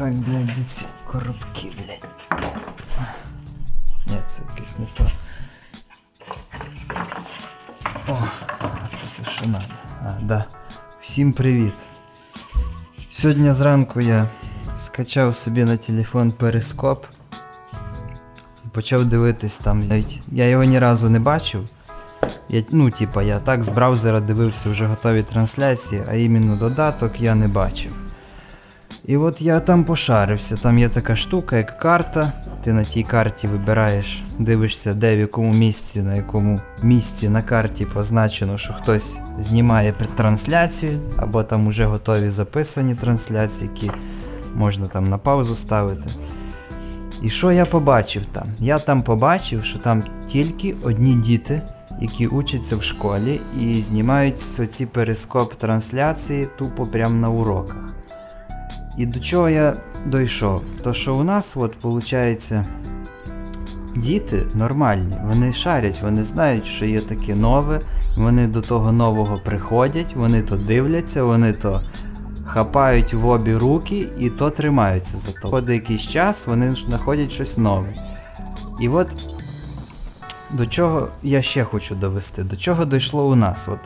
Так, блядь, де ці коробки, блядь. Ні, це якесь не то. О, це те, що надо. А, да. Всім привіт. Сьогодні зранку я скачав собі на телефон перископ. Почав дивитись там. Навіть я його ні разу не бачив. Я, ну, типа, я так з браузера дивився вже готові трансляції, а іменно додаток я не бачив. І от я там пошарився, там є така штука, як карта. Ти на тій карті вибираєш, дивишся, де в якому місці, на якому місці на карті позначено, що хтось знімає трансляцію, або там уже готові записані трансляції, які можна там на паузу ставити. І що я побачив там? Я там побачив, що там тільки одні діти, які учаться в школі і знімають ці перископ трансляції тупо прямо на уроках. І до чого я дійшов? То що у нас, от, виходить, діти нормальні, вони шарять, вони знають, що є таке нове, вони до того нового приходять, вони то дивляться, вони то хапають в обі руки і то тримаються за то. Ходить якийсь час, вони знаходять щось нове. І от до чого я ще хочу довести, до чого дійшло у нас. От,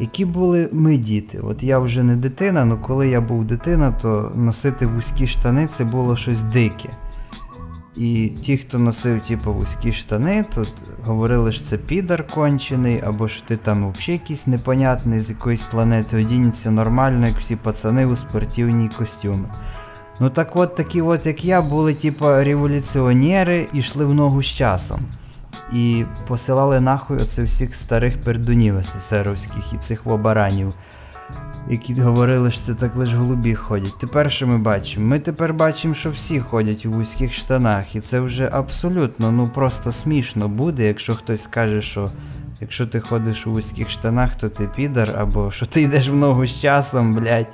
які були ми діти. От я вже не дитина, але коли я був дитина, то носити вузькі штани це було щось дике. І ті, хто носив типу, вузькі штани, то говорили, що це підар кончений, або що ти там взагалі якийсь непонятний з якоїсь планети, одінеться нормально, як всі пацани у спортивні костюми. Ну так от такі от, як я, були типу, революціонери і йшли в ногу з часом і посилали нахуй оце всіх старих пердунів СССРовських і цих вобаранів, які говорили, що це так лише голубі ходять. Тепер що ми бачимо? Ми тепер бачимо, що всі ходять у вузьких штанах, і це вже абсолютно, ну просто смішно буде, якщо хтось скаже, що якщо ти ходиш у вузьких штанах, то ти підар, або що ти йдеш в ногу з часом, блядь.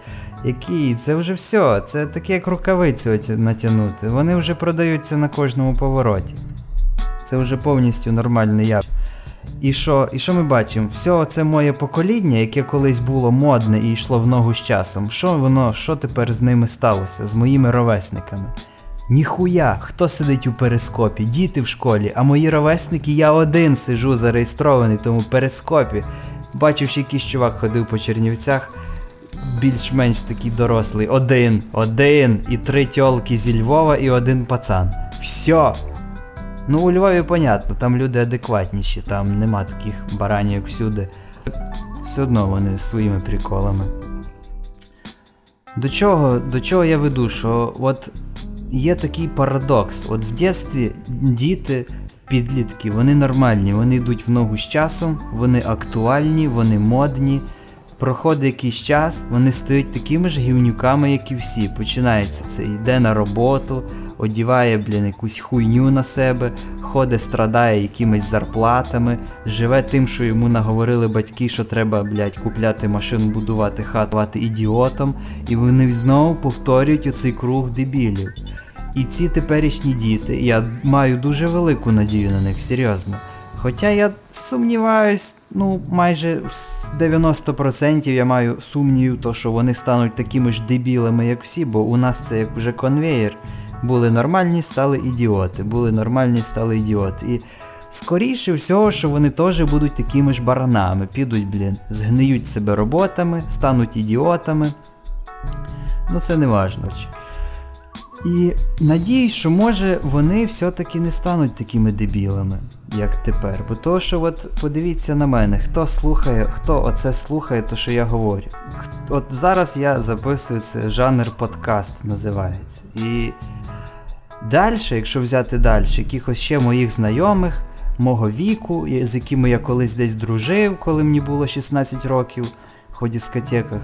Який? Це вже все. Це таке як рукавицю натягнути. Вони вже продаються на кожному повороті. Це вже повністю нормальне явище. І що і що ми бачимо? Все це моє покоління, яке колись було модне і йшло в ногу з часом. Що воно, що тепер з ними сталося, з моїми ровесниками? Ніхуя, хто сидить у перископі? Діти в школі, а мої ровесники, я один сижу зареєстрований тому перископі. Бачив, що якийсь чувак ходив по Чернівцях, більш-менш такий дорослий. Один, один, і три тьолки зі Львова, і один пацан. Все, Ну у Львові понятно, там люди адекватніші, там нема таких баранів всюди. Все одно вони своїми приколами. До чого до чого я веду, що от є такий парадокс. От в дитинстві діти, підлітки, вони нормальні, вони йдуть в ногу з часом, вони актуальні, вони модні. Проходить якийсь час, вони стають такими ж гівнюками, як і всі. Починається це, йде на роботу одіває, блін, якусь хуйню на себе, ходить, страдає якимись зарплатами, живе тим, що йому наговорили батьки, що треба, блядь, купляти машину, будувати хату, бувати ідіотом, і вони знову повторюють оцей круг дебілів. І ці теперішні діти, я маю дуже велику надію на них, серйозно. Хоча я сумніваюсь, ну майже 90% я маю сумнів, то що вони стануть такими ж дебілами, як всі, бо у нас це як вже конвеєр. Були нормальні, стали ідіоти. Були нормальні, стали ідіоти. І скоріше всього, що вони теж будуть такими ж баранами. Підуть, блін, згниють себе роботами, стануть ідіотами. Ну це не важно. І надіюсь, що може вони все-таки не стануть такими дебілами, як тепер. Бо то, що от подивіться на мене, хто слухає, хто оце слухає, то що я говорю. От зараз я записую це жанр подкаст називається. І Далі, якщо взяти далі, якихось ще моїх знайомих, мого віку, з якими я колись десь дружив, коли мені було 16 років в дискотеках,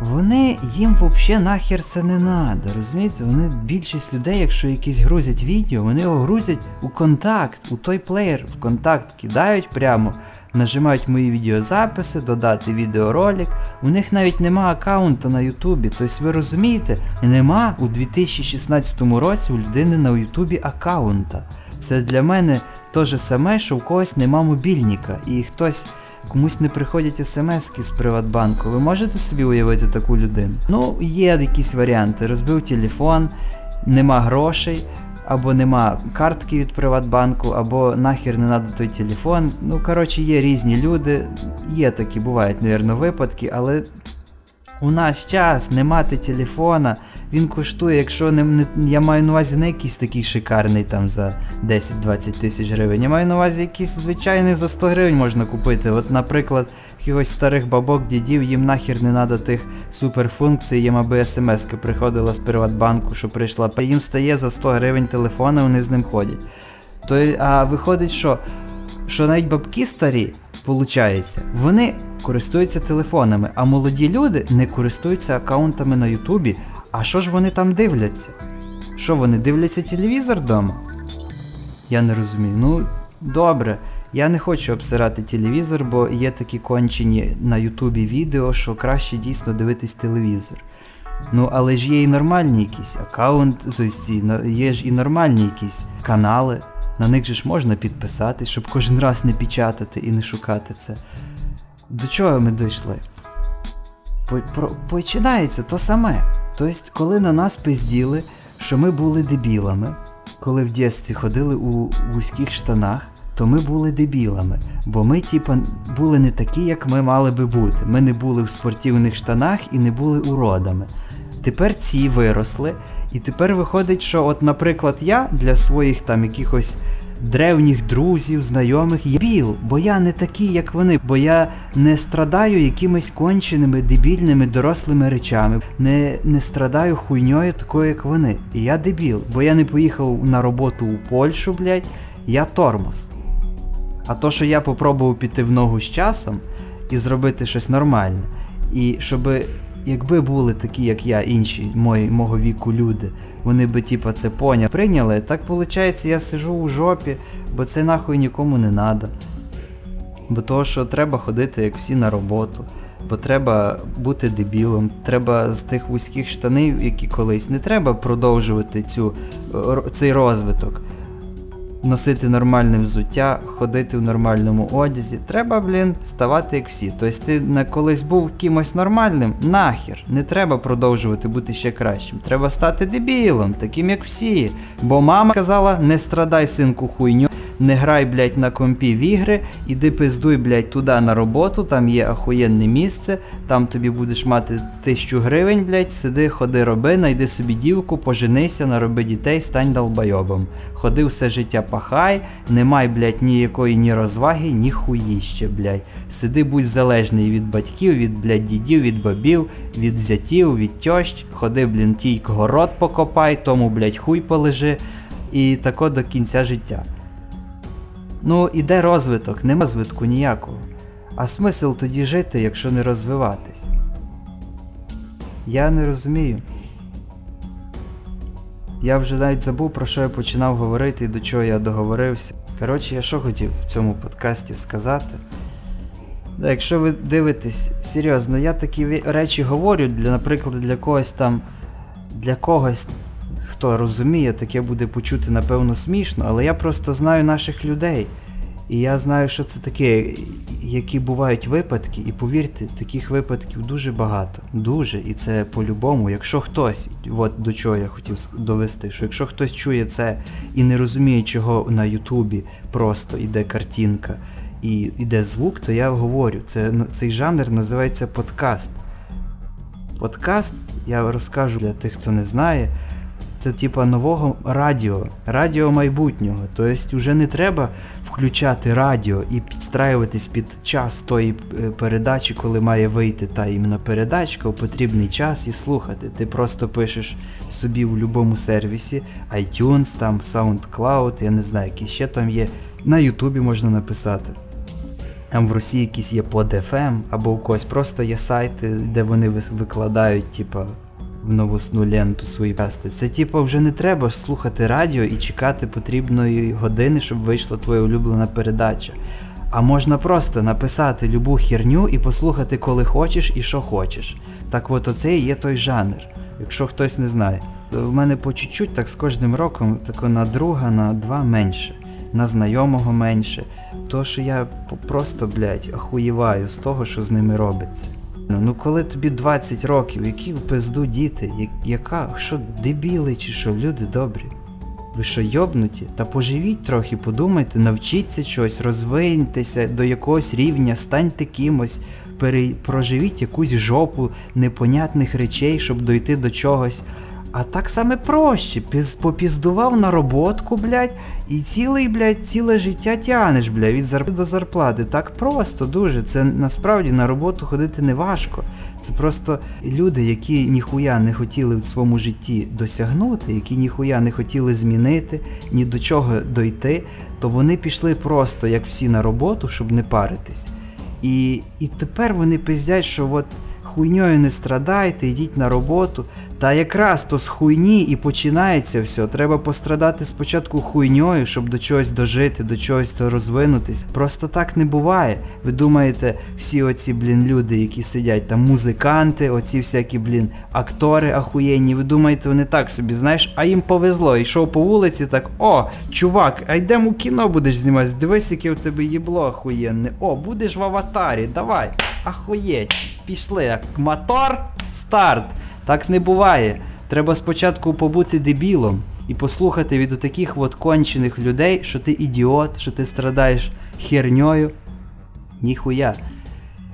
вони їм взагалі нахер це не треба. розумієте? Вони більшість людей, якщо якісь грузять відео, вони його грузять у контакт, у той плеєр, в контакт кидають прямо нажимають мої відеозаписи, додати відеоролик. У них навіть нема аккаунта на Ютубі. Тобто ви розумієте, нема у 2016 році у людини на Ютубі аккаунта. Це для мене те ж саме, що в когось нема мобільника. І хтось комусь не приходять смски з Приватбанку. Ви можете собі уявити таку людину? Ну, є якісь варіанти. Розбив телефон, нема грошей, або нема картки від Приватбанку, або нахер не треба той телефон. Ну, коротше, є різні люди, є такі, бувають, мабуть, випадки, але у наш час не мати телефона, він коштує, якщо не, не я маю на увазі не якийсь такий шикарний там за 10-20 тисяч гривень. Я маю на увазі якийсь звичайний за 100 гривень можна купити. От, наприклад, якихось старих бабок, дідів, їм нахер не треба тих суперфункцій, їм аби смс приходила з Приватбанку, що прийшла. Їм стає за 100 гривень телефона, вони з ним ходять. То, А виходить, що, що навіть бабки старі. Получається, вони користуються телефонами, а молоді люди не користуються аккаунтами на Ютубі. А що ж вони там дивляться? Що вони дивляться телевізор вдома? Я не розумію. Ну, добре, я не хочу обсирати телевізор, бо є такі кончені на Ютубі відео, що краще дійсно дивитись телевізор. Ну, але ж є і нормальні якісь аккаунти, тобто є ж і нормальні якісь канали. На них же ж можна підписатись, щоб кожен раз не печатати і не шукати це. До чого ми дійшли? Починається то саме. Тобто, коли на нас пизділи, що ми були дебілами, коли в дитинстві ходили у вузьких штанах, то ми були дебілами. Бо ми, типа, були не такі, як ми мали би бути. Ми не були в спортивних штанах і не були уродами. Тепер ці виросли, і тепер виходить, що, от, наприклад, я для своїх там якихось древніх друзів, знайомих є біл, бо я не такий, як вони, бо я не страдаю якимись конченими, дебільними, дорослими речами, не не страдаю хуйньою такою, як вони. І я дебіл, бо я не поїхав на роботу у Польщу, блядь, я тормоз. А то, що я попробував піти в ногу з часом і зробити щось нормальне, і щоб якби були такі, як я, інші мої, мого віку люди, вони би типа це поняв прийняли, так виходить, я сижу у жопі, бо це нахуй нікому не треба. Бо того, що треба ходити, як всі на роботу, бо треба бути дебілом, треба з тих вузьких штанів, які колись, не треба продовжувати цю, цей розвиток носити нормальне взуття, ходити в нормальному одязі. Треба, блін, ставати як всі. Тобто ти колись був кимось нормальним, нахер. Не треба продовжувати бути ще кращим. Треба стати дебілом, таким як всі. Бо мама казала, не страдай, синку, хуйню. Не грай, блядь, на компі в ігри, іди пиздуй, блядь, туди на роботу, там є ахуєнне місце, там тобі будеш мати тисячу гривень, блядь, сиди, ходи, роби, найди собі дівку, поженися, нароби дітей, стань долбойобом. Ходи все життя пахай, не май, блядь, ніякої ні розваги, ні хуїще, блядь. Сиди, будь залежний від батьків, від, блядь, дідів, від бабів, від зятів, від тьощ, ходи, блін, тій город покопай, тому, блядь, хуй полежи. І тако до кінця життя. Ну, іде розвиток, нема розвитку ніякого. А смисл тоді жити, якщо не розвиватись? Я не розумію. Я вже навіть забув, про що я починав говорити і до чого я договорився. Коротше, я що хотів в цьому подкасті сказати. Да, Якщо ви дивитесь, серйозно, я такі речі говорю, для, наприклад, для когось там, для когось хто розуміє, таке буде почути, напевно, смішно, але я просто знаю наших людей. І я знаю, що це таке, які бувають випадки, і повірте, таких випадків дуже багато. Дуже. І це по-любому. Якщо хтось, от до чого я хотів довести, що якщо хтось чує це і не розуміє, чого на Ютубі просто йде картинка і йде звук, то я говорю, це, цей жанр називається подкаст. Подкаст, я розкажу для тих, хто не знає це типа нового радіо, радіо майбутнього. Тобто вже не треба включати радіо і підстраюватись під час тої е, передачі, коли має вийти та іменно передачка у потрібний час і слухати. Ти просто пишеш собі в будь-якому сервісі, iTunes, там SoundCloud, я не знаю, які ще там є. На Ютубі можна написати. Там в Росії якісь є под FM, або у когось просто є сайти, де вони викладають, типа в новосну ленту свої касти. Це типу вже не треба слухати радіо і чекати потрібної години, щоб вийшла твоя улюблена передача. А можна просто написати любу херню і послухати, коли хочеш і що хочеш. Так от оце і є той жанр, якщо хтось не знає. В мене по чуть-чуть так з кожним роком тако на друга, на два менше. на знайомого менше. То що я просто, блядь, охуєваю з того, що з ними робиться. Ну, коли тобі 20 років, які в пизду діти, яка, що дебіли чи що, люди добрі? Ви що йобнуті? Та поживіть трохи, подумайте, навчіться чогось, розвиньтеся до якогось рівня, станьте кимось, пере... проживіть якусь жопу непонятних речей, щоб дойти до чогось. А так саме проще. Піз... Попіздував на роботку, блядь, і цілий, блядь, ціле життя тянеш, блядь, від зарплати до зарплати. Так просто, дуже. Це насправді на роботу ходити не важко. Це просто люди, які ніхуя не хотіли в своєму житті досягнути, які ніхуя не хотіли змінити, ні до чого дойти, то вони пішли просто, як всі, на роботу, щоб не паритись. І і тепер вони пиздять, що от хуйньою не страдайте, йдіть на роботу. Та якраз то з хуйні і починається все. Треба пострадати спочатку хуйньою, щоб до чогось дожити, до чогось розвинутись. Просто так не буває. Ви думаєте, всі оці, блін, люди, які сидять там, музиканти, оці всякі, блін, актори ахуєнні, ви думаєте, вони так собі, знаєш, а їм повезло. Йшов по вулиці, так, о, чувак, а йдемо у кіно будеш знімати, дивись, яке у тебе їбло ахуєнне. О, будеш в аватарі, давай, ахуєть. Пішли, як мотор, старт. Так не буває. Треба спочатку побути дебілом і послухати від таких от кончених людей, що ти ідіот, що ти страдаєш херньою. Ніхуя.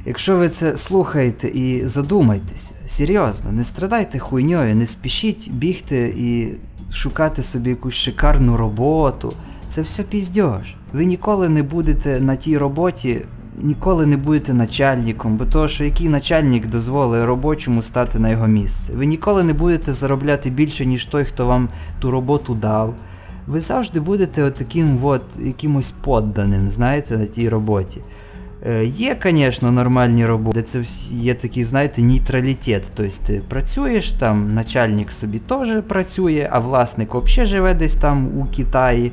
Якщо ви це слухаєте і задумайтеся, серйозно, не страдайте хуйньою, не спішіть бігти і шукати собі якусь шикарну роботу. Це все піздьош. Ви ніколи не будете на тій роботі ніколи не будете начальником, бо того, що який начальник дозволить робочому стати на його місце. Ви ніколи не будете заробляти більше, ніж той, хто вам ту роботу дав. Ви завжди будете отаким от якимось подданим, знаєте, на тій роботі. Е, є, звісно, нормальні роботи, де це є такий, знаєте, нейтралітет. Тобто ти працюєш, там начальник собі теж працює, а власник взагалі живе десь там у Китаї.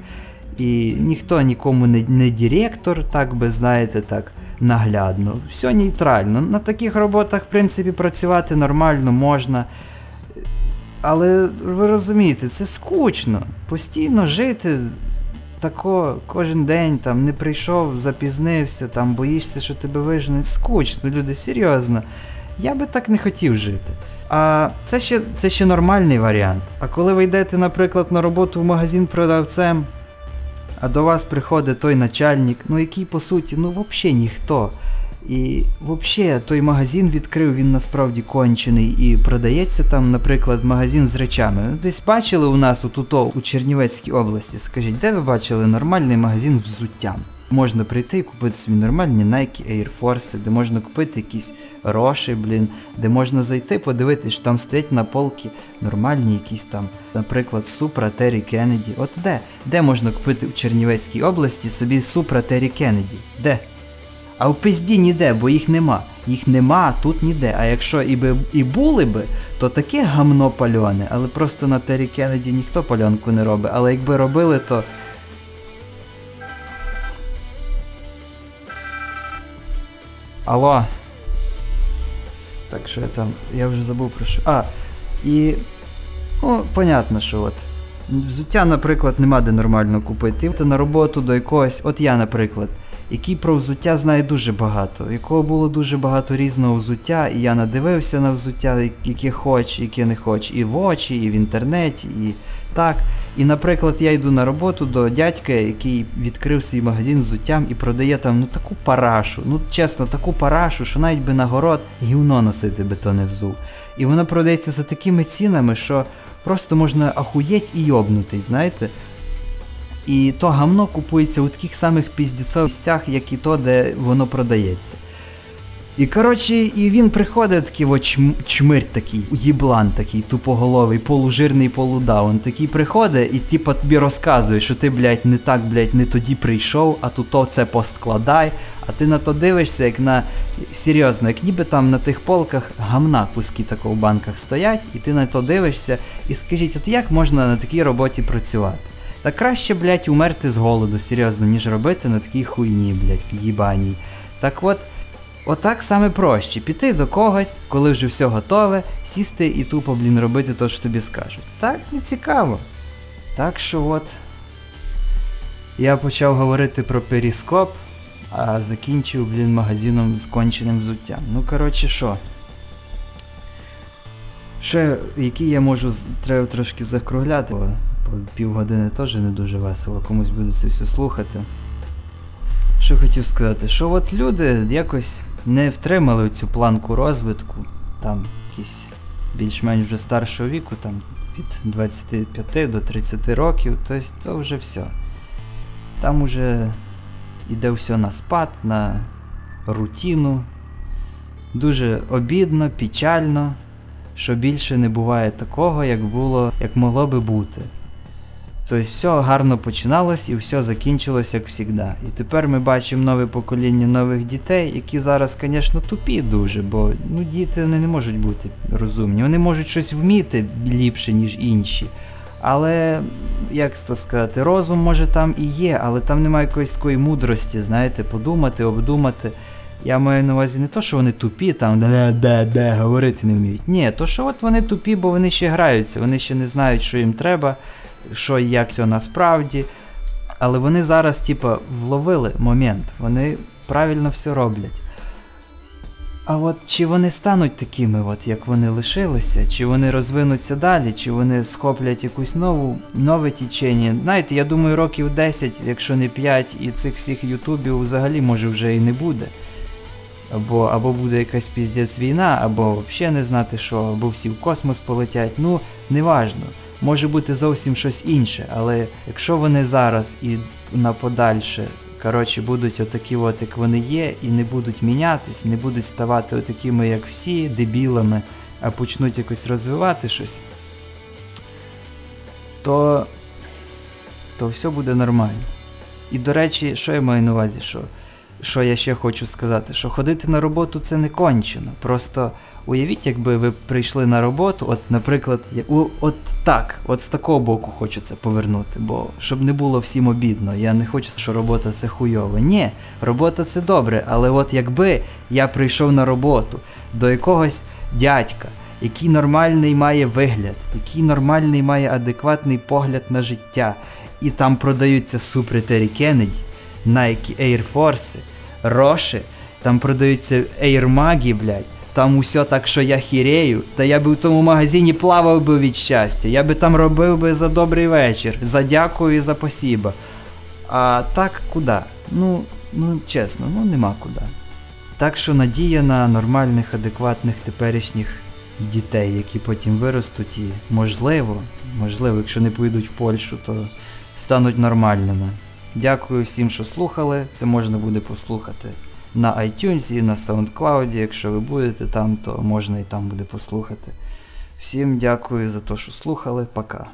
І ніхто нікому не не директор, так би знаєте, так наглядно. Все нейтрально. На таких роботах, в принципі, працювати нормально можна. Але ви розумієте, це скучно. Постійно жити тако кожен день там не прийшов, запізнився, там боїшся, що тебе виженуть. Скучно, люди, серйозно. Я би так не хотів жити. А це ще це ще нормальний варіант. А коли ви йдете, наприклад, на роботу в магазин продавцем, а до вас приходить той начальник, ну який по суті, ну взагалі ніхто. І взагалі той магазин відкрив, він насправді кончений і продається там, наприклад, магазин з речами. Ну, десь бачили у нас отут у Чернівецькій області, скажіть, де ви бачили нормальний магазин взуттям? Можна прийти і купити собі нормальні Nike Air Force, де можна купити якісь роші, блін, де можна зайти, подивитись, що там стоять на полки нормальні якісь там, наприклад, Supra Terry Kennedy. От де? Де можна купити в Чернівецькій області собі Supra Terry Kennedy? Де? А в пизді ніде, бо їх нема. Їх нема тут ніде. А якщо і би і були би, то таке гамно пальоне, але просто на Террі Кеннеді ніхто пальонку не робить. Але якби робили, то Алло. Так, що я там... Я вже забув про що. А, і... Ну, понятно, що от. Взуття, наприклад, нема де нормально купити. Ти на роботу до якогось... От я, наприклад, який про взуття знає дуже багато, якого було дуже багато різного взуття, і я надивився на взуття, яке хоч, яке не хоч, і в очі, і в інтернеті, і так. І, наприклад, я йду на роботу до дядька, який відкрив свій магазин з взуттям і продає там ну таку парашу, ну чесно, таку парашу, що навіть би на город гівно носити би то не взув. І вона продається за такими цінами, що просто можна ахуєть і йобнутись, знаєте. І то гамно купується у таких самих піздіцових місцях, як і то, де воно продається. І коротше, і він приходить такий чмирь такий, їблан такий, тупоголовий, полужирний полудаун. Такий приходить і типа тобі розказує, що ти, блядь, не так, блядь, не тоді прийшов, а тут то це посткладай, а ти на то дивишся, як на... Серйозно, як ніби там на тих полках гамна куски тако в банках стоять, і ти на то дивишся і скажіть, от як можна на такій роботі працювати? Та краще, блядь, умерти з голоду, серйозно, ніж робити на такій хуйні, блядь, їбаній. Так от. Отак саме проще піти до когось, коли вже все готове, сісти і тупо, блін, робити те, що тобі скажуть. Так не цікаво. Так що от. Я почав говорити про періскоп, а закінчив, блін, магазином з конченим взуттям. Ну, коротше, що? Ще, які я можу, треба трошки закругляти, бо по півгодини теж не дуже весело, комусь буде це все слухати. Що хотів сказати, що от люди якось не втримали цю планку розвитку, там якісь більш-менш вже старшого віку, там від 25 до 30 років, тобто то вже все. Там уже йде все на спад, на рутину. Дуже обідно, печально, що більше не буває такого, як було, як могло би бути. Тобто все гарно починалось і все закінчилось як завжди. І тепер ми бачимо нове покоління нових дітей, які зараз, звісно, тупі дуже, бо ну, діти вони не можуть бути розумні. Вони можуть щось вміти ліпше, ніж інші. Але, як то сказати, розум може там і є, але там немає якоїсь такої мудрості, знаєте, подумати, обдумати. Я маю на увазі не то, що вони тупі, там де, де, де, говорити не вміють. Ні, то що от вони тупі, бо вони ще граються, вони ще не знають, що їм треба, що і як все насправді. Але вони зараз, типа, вловили момент, вони правильно все роблять. А от чи вони стануть такими, от, як вони лишилися, чи вони розвинуться далі, чи вони схоплять якусь нову, нове тічення. Знаєте, я думаю, років 10, якщо не 5, і цих всіх ютубів взагалі може вже і не буде. Або, або буде якась піздець війна, або взагалі не знати що, або всі в космос полетять. Ну, неважно. Може бути зовсім щось інше, але якщо вони зараз і на подальше, коротше, будуть отакі от, як вони є, і не будуть мінятись, не будуть ставати отакими, як всі, дебілами, а почнуть якось розвивати щось, то, то все буде нормально. І до речі, що я маю на увазі, що, що я ще хочу сказати, що ходити на роботу це не кончено. Просто уявіть, якби ви прийшли на роботу, от, наприклад, от так, от з такого боку хочу це повернути, бо щоб не було всім обідно, я не хочу, що робота це хуйово. Ні, робота це добре, але от якби я прийшов на роботу до якогось дядька, який нормальний має вигляд, який нормальний має адекватний погляд на життя, і там продаються супретері Кеннеді, Nike Air Force, Роші, там продаються Air блядь. Там усе так, що я хірею, та я би в тому магазині плавав би від щастя, я би там робив би за добрий вечір, за дякую і за посіба. А так куди? Ну, ну чесно, ну нема куди. Так що надія на нормальних, адекватних теперішніх дітей, які потім виростуть і можливо, можливо, якщо не поїдуть в Польщу, то стануть нормальними. Дякую всім, що слухали. Це можна буде послухати на iTunes, і на SoundCloud. Якщо ви будете там, то можна і там буде послухати. Всім дякую за те, що слухали. Пока.